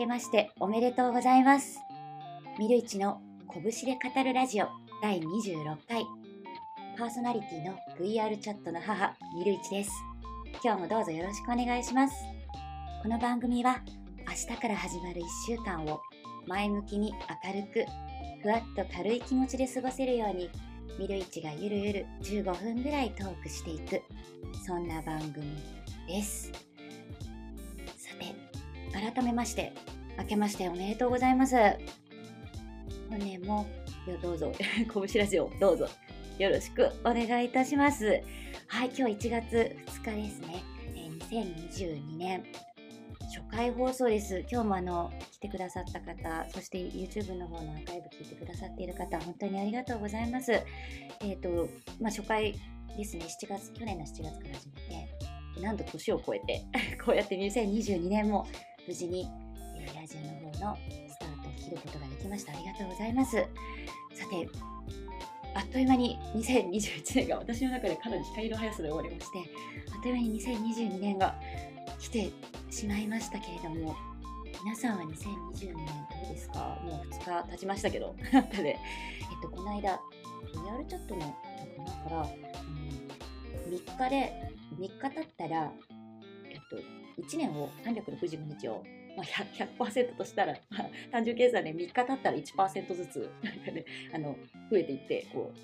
けましておめでとうございます。ミルイチの拳で語るラジオ第26回。パーソナリティの VR チャットの母、ミルイチです。今日もどうぞよろしくお願いします。この番組は明日から始まる1週間を前向きに明るく、ふわっと軽い気持ちで過ごせるように、ミルイチがゆるゆる15分ぐらいトークしていく、そんな番組です。さて、改めまして、明けましておめでとうございます。本年も、どうぞ、拳ラジオ、どうぞ、よろしくお願いいたします。はい、今日1月2日ですね。えー2022年、初回放送です。今日もあの、来てくださった方、そして YouTube の方のアーカイブ聞いてくださっている方、本当にありがとうございます。えっ、と、まあ、初回ですね、7月、去年の7月から始めて、なんと年を超えて、こうやって2022年も無事に、ラジオの方のスタートを切ることができました。ありがとうございます。さて、あっという間に2021年が私の中でかなり光の速さで終わりまして、あっという間に2022年が来てしまいましたけれども、皆さんは2022年どうですか？もう2日経ちましたけど、なんかで、えっと、この間、リアルチャットの仲間から、うん、3日で、3日経ったら、えっと、1年を365日を、まあ、100%, 100としたら、まあ、単純計算で3日経ったら1%ずつなんか、ね、あの増えていってこう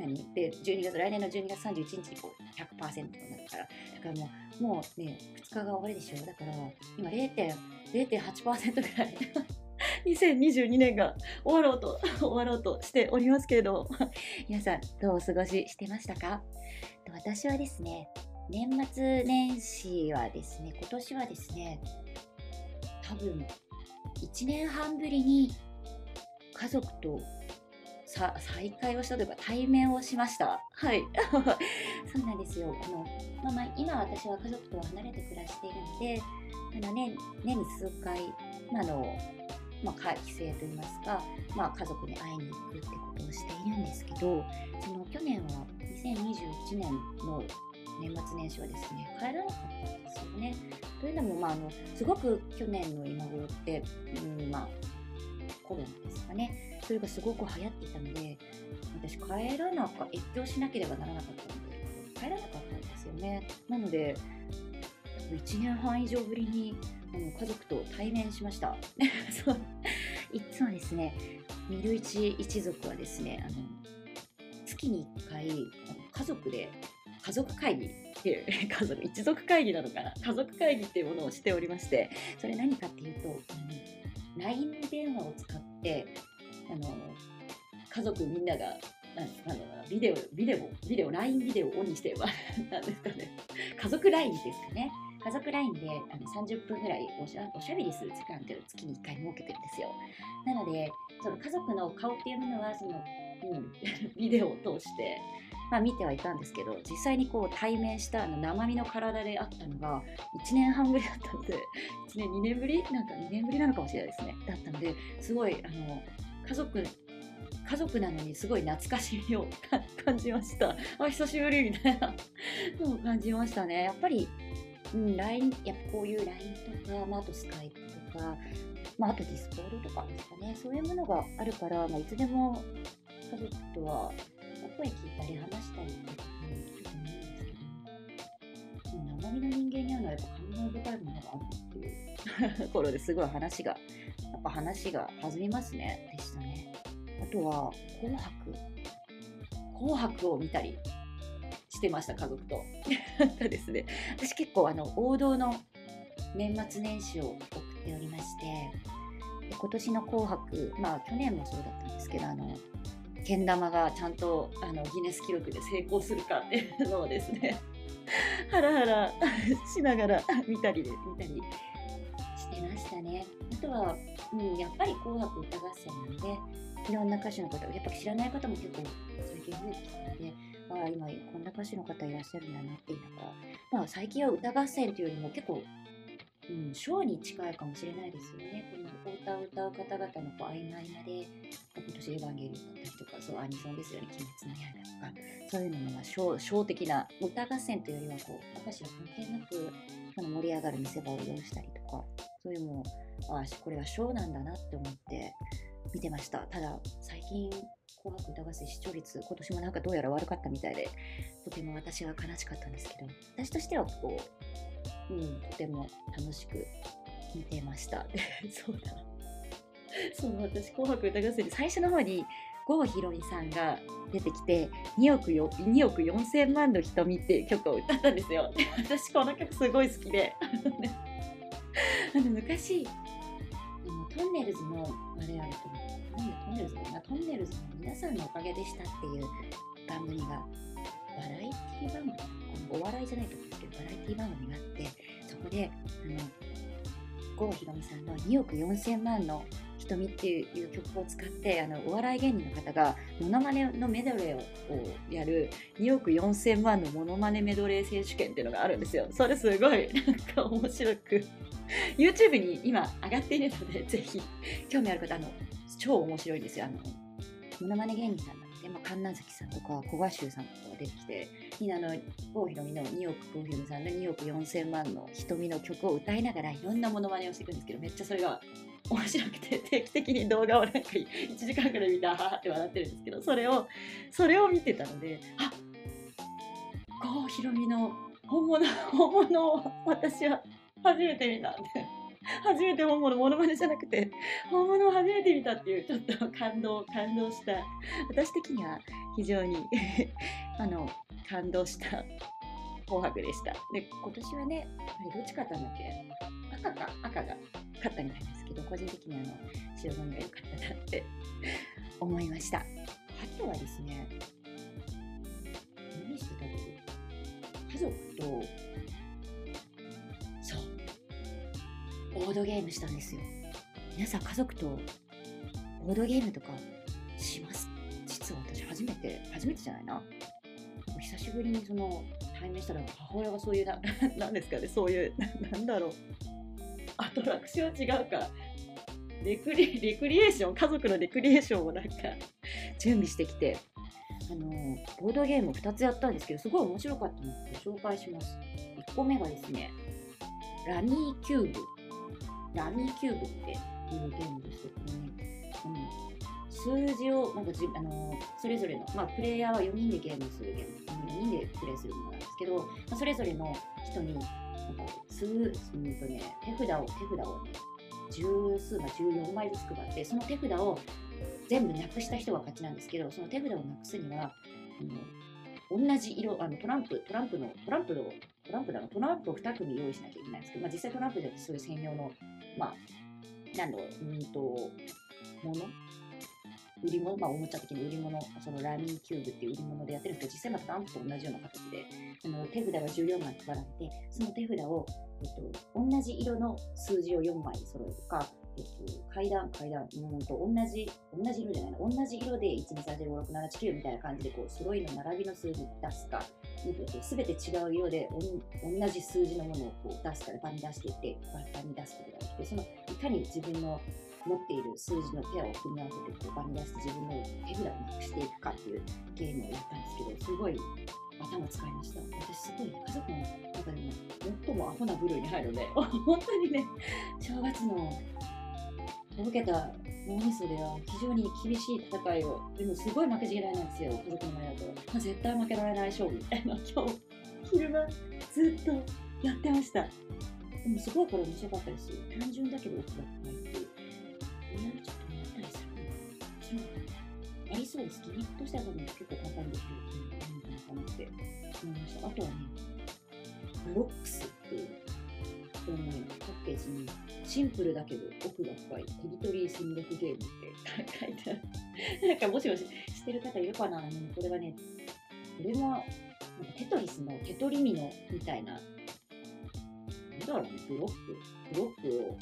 何？で12月来年の12月31日にこう100%になるから。だからもうもうね2日が終わりでしょだから今0.8%ぐらい。2022年が終わろうと終わろうとしておりますけれども。皆さんどうお過ごししてましたか？私はですね年末年始はですね今年はですね多分1年半ぶりに家族とさ再会をしたというか対面をしました。はい。そうなんですよ。あの、まあ、まあ今私は家族とは離れて暮らしているのであの年年に数回、まああのまあ、帰省といいますか、まあ、家族に会いに行くってことをしているんですけどその去年は2021年の年末年始はですね帰らなかったんですよね。というのも、まあ、あのすごく去年の今頃って、うんまあ、コロナですかねそれがすごく流行っていたので私帰らなか越境しなければならなかったので帰らなかったんですよね。なので1年半以上ぶりにあの家族と対面しました。そういつもですね、ミルイチ一族はですね、あの月に1回あの家族で家族会議っていう 家族一族会議なのかな家族会議っていうものをしておりましてそれ何かっていうとあの LINE 電話を使ってあの家族みんながなんなんだろうなビデオビデオビデオ LINE ビデオをオンにしてれば なんですかね。家族 LINE ですかね。家族 LINE であの30分ぐらいおしゃおしゃべりする時間っていうのを月に1回設けてるんですよ。なのでその家族の顔っていうものはその、うん、ビデオを通してまあ、見てはいたんですけど実際にこう対面したあの生身の体であったのが1年半ぶりだったので 1年2年ぶり？なんか2年ぶりなのかもしれないですね。だったのですごいあの家族家族なのにすごい懐かしみを感じました。あ久しぶりみたいな。のを感じましたね。やっぱり、うん、LINE やっぱこういう LINE とか、まあ、あと Skype とか、まあ、あと Discord とかですかね。そういうものがあるから、まあ、いつでも家族とは声聞いたり話したりっていうこともいいん。ですけど、生身の人間にはやっぱ感慨深いものがあるっていうところですごい話が、やっぱ話が弾みますね、でしたね。あとは、紅白。紅白を見たりしてました、家族と。ですね、私結構あの王道の年末年始を送っておりまして、で今年の紅白、まあ去年もそうだったん。ですけど、あの、けん玉がちゃんとあのギネス記録で成功するかっていうのをですねハラハラしながら見たりで見たりしてましたね。あとは、うん、やっぱり「紅白歌合戦」なのでいろんな歌手の方やっぱ知らない方も結構最近増えてきたのでああ今こんな歌手の方いらっしゃるんだなっていうのが、まあ、最近は歌合戦というよりも結構うん、ショーに近いかもしれないですよね。この歌を歌う方々のこう合間合間で、今年エヴァンゲリオンだったりとか、そうアニソンですよね、鬼滅の刃とか、そういうのがショーショー的な歌合戦というよりはこう、私は関係なくあの盛り上がる見せ場を用意したりとか、そういうのもああこれがショーなんだなって思って見てましたただ最近紅白歌合戦視聴率今年もなんかどうやら悪かったみたいでとても私は悲しかったんですけど私としてはこう、うん、とても楽しく見てました。そうだ。その私紅白歌合戦で最初の方に郷ひろみさんが出てきて2億よ2億4千万の瞳っていう曲を歌ったんですよ。私この曲すごい好きで。あの昔あのトンネルズのあれあると思うなんでトンネルズかな？トンネルズの皆さんのおかげでしたっていう番組がバラエティ番組お笑いじゃないと思うんですけどバラエティ番組があってそこであの郷ひろみさんの2億4千万の瞳っていう曲を使ってあのお笑い芸人の方がモノマネのメドレーをやる2億4000万のモノマネメドレー選手権っていうのがあるんですよ。それすごいなんか面白く YouTube に今上がっているのでぜひ興味ある方あの超面白いですよ。あのモノマネ芸人さんなので、まあ、神奈月さんとか古賀修さんとかが出てきてみんなの郷ひろみの2億郷ひろみさんの2億4000万の瞳の曲を歌いながらいろんなモノマネをしていくんですけどめっちゃそれが面白くて 定期的に動画をなんか1時間ぐらい見たはって笑ってるんですけどそれをそれを見てたのであ郷ひろみの本物本物を私は初めて見たんで。初めて本物モノマネじゃなくて本物を初めて見たっていうちょっと感動感動した私的には非常に あの感動した紅白でした。で今年はねどっち勝ったんだっけ？赤か赤が勝ったみたいですけど個人的にあの白組が良かったなって 思いました。あとはですね何してたの？家族とードゲームしたんですよ。皆さん家族とボードゲームとかします？実は私初めて初めてじゃないな。久しぶりにその対面したら母親がそういうな なんですかねそういうなんだろう。アトラクション違うかレクリレクリエーション家族のレクリエーションをなんか準備してきて。あのボードゲームを2つやったんですけどすごい面白かったのでご紹介します。1個目がですねラミーキューブ。ラミキューブっていうゲームですけどね、うん、数字をなんかじあのそれぞれの、まあ、プレイヤーは4人でゲームするゲーム4人でプレイするものなんですけど、まあ、それぞれの人に数、うんとね、手札を、手札をね、十数枚、14枚ずつ配って、その手札を全部なくした人が勝ちなんですけど、その手札をなくすには、うん、同じ色、あのトランプ、トランプの、トランプの、トランプだの、トランプを2組用意しなきゃいけないんですけど、まあ、実際トランプでそういう専用の、まあ、なんだろう、うんと、もの売り物、まあ、おもちゃ的に売り物、そのラミーキューブっていう売り物でやってるんですけど、実際またダンプと同じような形で、あの手札が14枚配られて、その手札を、えっと、同じ色の数字を4枚揃えるか、えっと、階段、階段、うんと、同じ、同じ色じゃないな、同じ色で1、2、3、4、5、6、7、8、9みたいな感じで、こう、揃いの並びの数字出すか、すべて違う色で同じ数字のものをこう出すから、場に出していって、場に出すことができて、その、いかに自分の持っている数字のペアを組み合わせてこう場に出して自分の手札をなくしていくかっていうゲームをやったんですけどすごい頭使いました。私すごい家族の中でも最もアホな部類に入るので 本当にね正月のとぼけた脳みそでは非常に厳しい戦いをでもすごい負けず嫌いなんですよ家族の前だと、まあ、絶対負けられない勝負みたいな今日昼間ずっとやってました。でもすごいこれ面白かったですよ。単純だけど奥が深いっていう。ありそうです。ギミックとしては多分結構簡単にできるのかなって思いました。あとはね、ブロックスっていう、ッケージにシンプルだけど奥が深いテリトリー戦略ゲームって書いてある。なんかもしもし知ってる方いるかな？これはね、これもなんかテトリスのテトリミノみたいな、なんだろうね、ブロック、ブロックを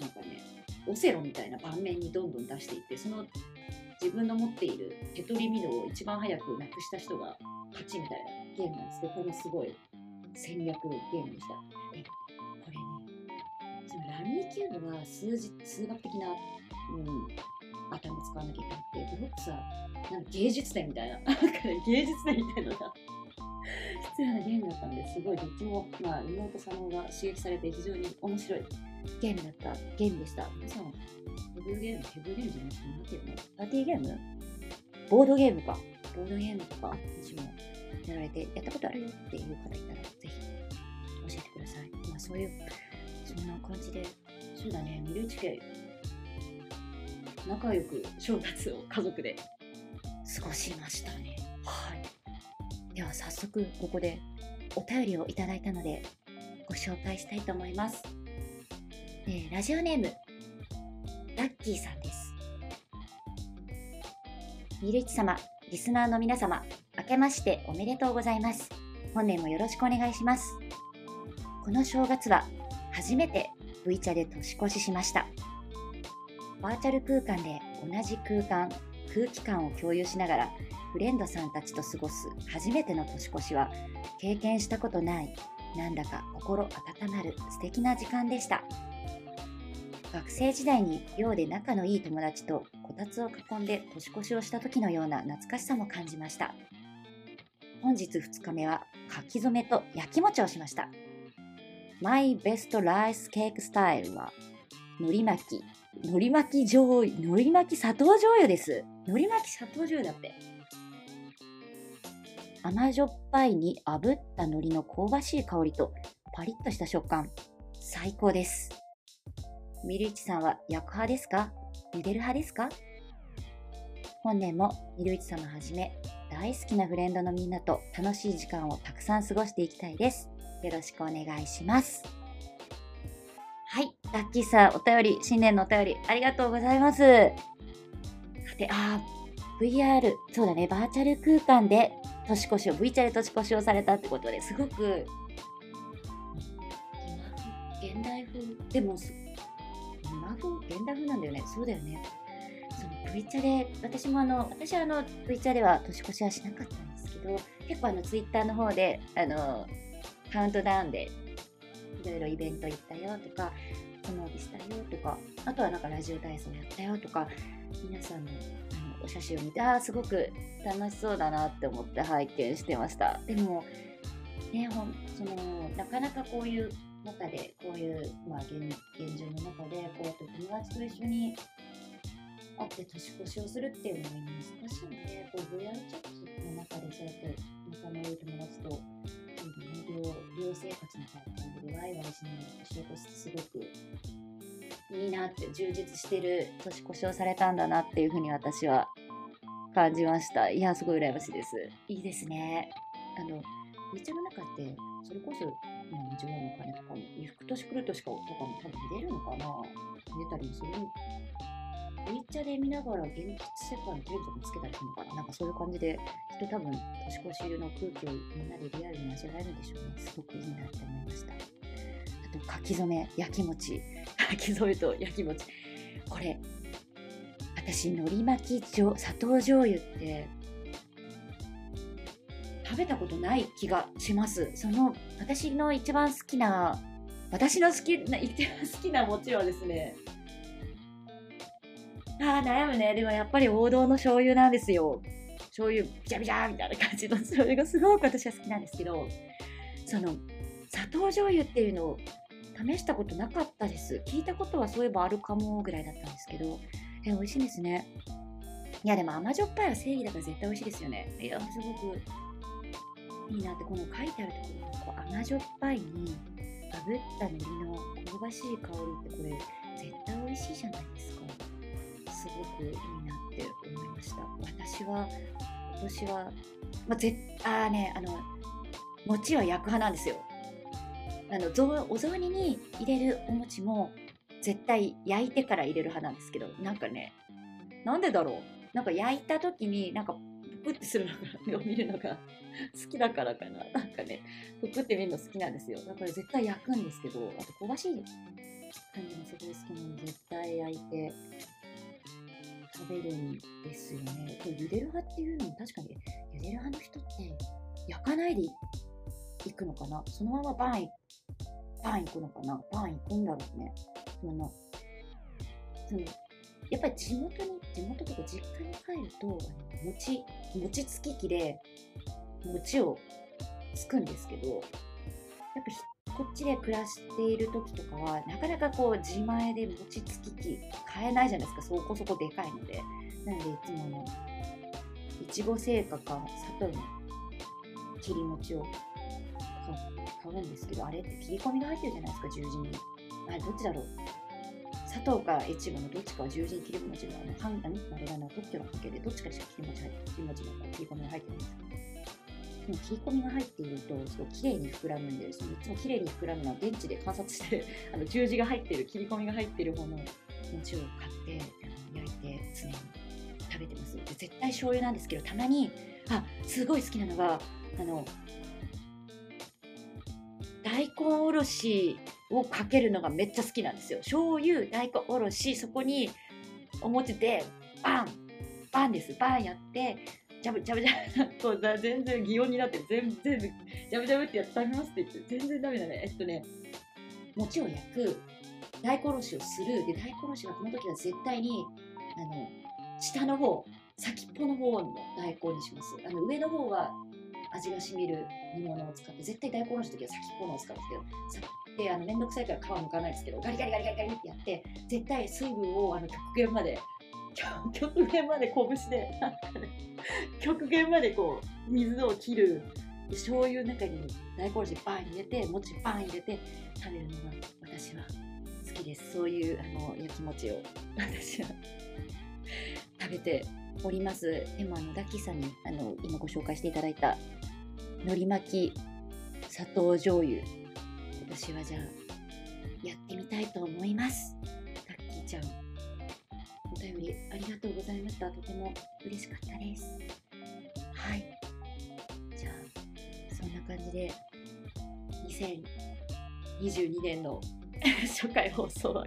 なんかね、オセロみたいな盤面にどんどん出していってその自分の持っている手取りミドを一番早くなくした人が勝ちみたいなゲームなんですけどこれもすごい戦略ゲームでした。でこれねそのラミーキューブは数字数学的な、うん、頭使わなきゃいけなくてブロックスはなんか芸術点みたいな、芸術点みたいなのが必要なゲームだったんですごいどっちも、まあ、妹様が刺激されて非常に面白いゲームだったゲームでした皆さんヘブーゲームヘブーゲームじゃなくて何ていうの？パーティーゲーム？ボードゲームか。ボードゲームとか私もやられてやったことあるよっていう方いたらぜひ教えてください。まあそういうそんな感じでそうだねミルチ家仲良く正月を家族で過ごしましたね。はい。では早速ここでお便りをいただいたのでご紹介したいと思います、えーラジオネームラッキーさんです。ミルイチ様リスナーの皆様明けましておめでとうございます。本年もよろしくお願いします。この正月は初めて V 茶で年越ししました。バーチャル空間で同じ空間空気感を共有しながらフレンドさんたちと過ごす初めての年越しは経験したことないなんだか心温まる素敵な時間でした。学生時代に寮で仲のいい友達とこたつを囲んで年越しをした時のような懐かしさも感じました。本日2日目は書き初めと焼き餅をしました。マイベストライスケークスタイルは海苔巻き。海苔巻き醤油。海苔巻き砂糖醤油です。海苔巻き砂糖醤油だって。甘じょっぱいに炙った海苔の香ばしい香りとパリッとした食感。最高です。ミルイチさんは焼く派ですか？茹でる派ですか？本年もミルイチ様はじめ大好きなフレンドのみんなと楽しい時間をたくさん過ごしていきたいです。よろしくお願いします。はい。ラッキーさんお便り新年のお便りありがとうございます。さてあー VR そうだねバーチャル空間で年越しを V チャで年越しをされたってことですごく今現代風でもす今風現代風なんだよね。そうだよね。その V チャで私もあの私はあの V チャでは年越しはしなかったんですけど結構あのツイッターの方であのカウントダウンでいろいろイベント行ったよとか花火したよとかあとはなんかラジオ体操やったよとか皆さんのあのお写真を見てあーすごく楽しそうだなって思って拝見してました。でもねほんそのなかなかこういう中でこういう、まあ、現現状の中でこうやって友達と一緒に会って年越しをするっていうのが今難しいのでこう VR チャットの中でそうやって仲の良い友達とそうだね寮寮生活みたいな感じでワイワイしながら年越すってすごくいいなって充実してる年越しをされたんだなっていうふうに私は感じました。いやすごい羨ましいです。いいですね。あの V チャの中ってそれこそまあ、ジョの鐘とかも、ゆく年来る年かとかも多分見れるのかな。見れたりもする。ツイッチャで見ながら現実世界のテレビとかつけたりするのかな？なんかそういう感じで、きっと多分年越しの空気をみんなでリアルに味わえるんでしょうね。すごくいいなって思いました。あと、書き初め、焼き餅。書き初めと焼き餅。これ、私、海苔巻き砂糖醤油って、食べたことない気がします。その私の一番好きな私の好きな一番好きな餅はですねあー悩むね。でもやっぱり王道の醤油なんですよ。醤油ビチャビチャみたいな感じの醤油がすごく私は好きなんですけどその砂糖醤油っていうのを試したことなかったです。聞いたことはそういえばあるかもぐらいだったんですけどえ美味しいんですね。いやでも甘じょっぱいは正義だから絶対美味しいですよね。いやすごくいいなってこの書いてあるところ。こう甘じょっぱいに炙った海苔の香ばしい香りってこれ絶対美味しいじゃないですか。すごくいいなって思いました私は今年は、まあ、ぜあねあの餅は焼く派なんですよあのお雑煮に入れるお餅も絶対焼いてから入れる派なんですけどなんかねなんでだろう？なんか焼いた時になんかププってするのが見るのが好きだからかな。なんかね、ププって見るの好きなんですよ。だから絶対焼くんですけど、あと香ばしい感じもすごい好きなので、絶対焼いて食べるんですよね。これ茹でる派っていうのも確かに、茹でる派の人って焼かないでいくのかな？そのままバーンい、バーンいくのかな？バーンいくんだろうね。その、その、やっぱり地元に、地元とか実家に帰ると、餅、餅つき機で、餅をつくんですけどやっぱこっちで暮らしている時とかはなかなかこう自前で餅つき機買えないじゃないですか。そこそこでかいので。なのでいつものいちご製菓か砂糖の切り餅を買うんですけどあれって切り込みが入ってるじゃないですか十字に。あれどっちだろう。砂糖か越後のどっちかは十字に切り餅があの半ああれがな特許の関係でどっちかしか切り餅入って切り餅の切り込みが入ってないんですけどでも切り込みが入っているとすごい綺麗に膨らむんでそのいつも綺麗に膨らむのは電池で観察してあの十字が入っている切り込みが入っている方のを餅を買って焼いて常に食べてますで絶対醤油なんですけどたまにあすごい好きなのがあの大根おろしをかけるのがめっちゃ好きなんですよ。醤油大根おろしそこにお餅でバン。バンです。バンやって。ジャブジャブジャブ。こう全然擬音になって全部全部ジャブジャブってやって食べますって言って全然ダメだね。えっとね餅を焼く大根おろしをするで大根おろしはこの時は絶対にあの下の方先っぽの方の大根にします。あの上の方は味がしみる煮物を使って絶対大根おろしの時は先っぽのを使う。んですけどさであの面倒くさいから皮むかないですけどガリガリガリガリガリってやって絶対水分をあの極限まで極限まで拳で極限までこう水を切る醤油の中に大根おろしバン入れて餅バン入れて食べるのが私は好きです。そういうあの焼き餅を。私は食べております。でもあのダッキーさんにあの今ご紹介していただいた海苔巻き砂糖醤油。私はじゃあやってりがとうございました。とても嬉しかったです。はい。じゃあそんな感じで2022年の 初回放送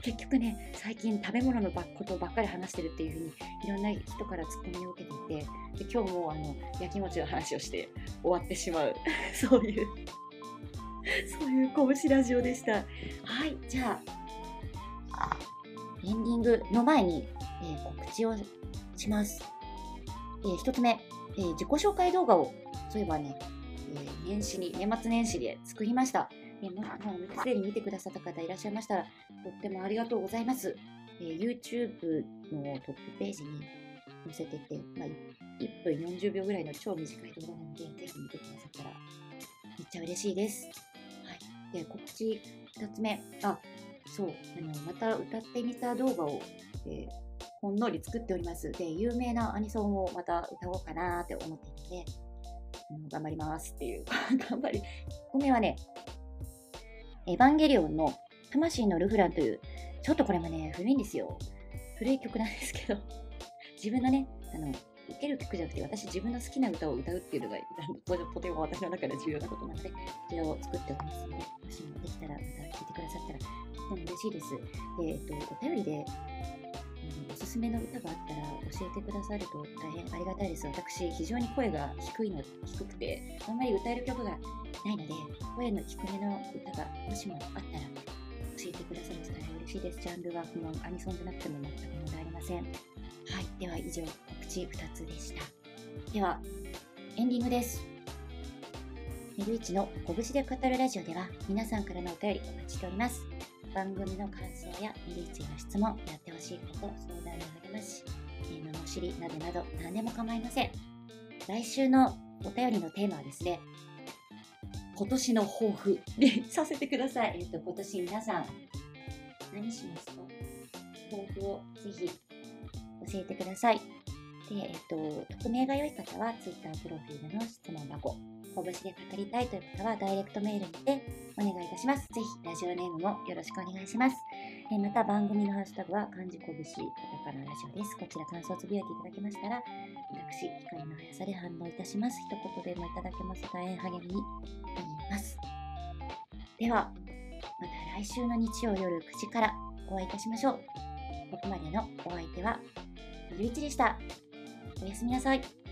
結局ね最近食べ物のことばっかり話してるっていうふうにいろんな人からツッコミを受けていてで今日もあの焼き餅の話をして終わってしまう。そういうそういう拳ラジオでした。はい。じゃあエンディングの前に、え、告知をします、え、1つ目、え、自己紹介動画をそういえばね、え年始に年末年始で作りましたえもうすでに見てくださった方いらっしゃいましたら、とってもありがとうございます。え、YouTube のトップページに載せてて、まあ、1分40秒ぐらいの超短い動画なので、ぜひ見てくださったら、めっちゃ嬉しいです。はい。で、告知2つ目。あ、そう、あのまた歌ってみた動画を、えー、ほんのり作っております。で、有名なアニソンをまた歌おうかなって思っていて、あの頑張りますっていう、頑張り。ごめんはね、エヴァンゲリオンの魂のルフランという、ちょっとこれもね、古いんですよ。古い曲なんですけど、自分のね、あの、受ける曲じゃなくて、私自分の好きな歌を歌うっていうのが、とても私の中で重要なことなので、こちらを作っておりますので、もしもできたら、また聴いてくださったら、とても嬉しいです。で、えっと、お便りで、おすすめの歌があったら教えてくださると大変ありがたいです。私、非常に声が低いの、低くて、あんまり歌える曲がないので、声の低めの歌がもしもあったら教えてくださると大変嬉しいです。ジャンルはこのアニソンじゃなくても全く問題ありません。はい。では以上、告知2つでした。では、エンディングです。ミルイチの拳で語るラジオでは皆さんからのお便りお待ちしております。番組の感想やミルイチへの質問、しいこと、相談に励まし、えー、罵りなどなど何でも構いません。来週のお便りのテーマはですね、今年の抱負にさせてください。えっ、と、今年皆さん、何しますか？抱負をぜひ教えてください。で、えっ、と、匿名が良い方は Twitter プロフィールの質問箱、拳で語りたいという方はダイレクトメールにてお願いいたします。ぜひラジオネームもよろしくお願いします。えまた番組のハッシュタグは漢字拳カタカナラジオです。こちら感想をつぶやいていただけましたら、私、光の速さで反応いたします。一言でもいただけますと大変励みになります。では、また来週の日曜夜9時からお会いいたしましょう。ここまでのお相手は、ゆういちでした。おやすみなさい。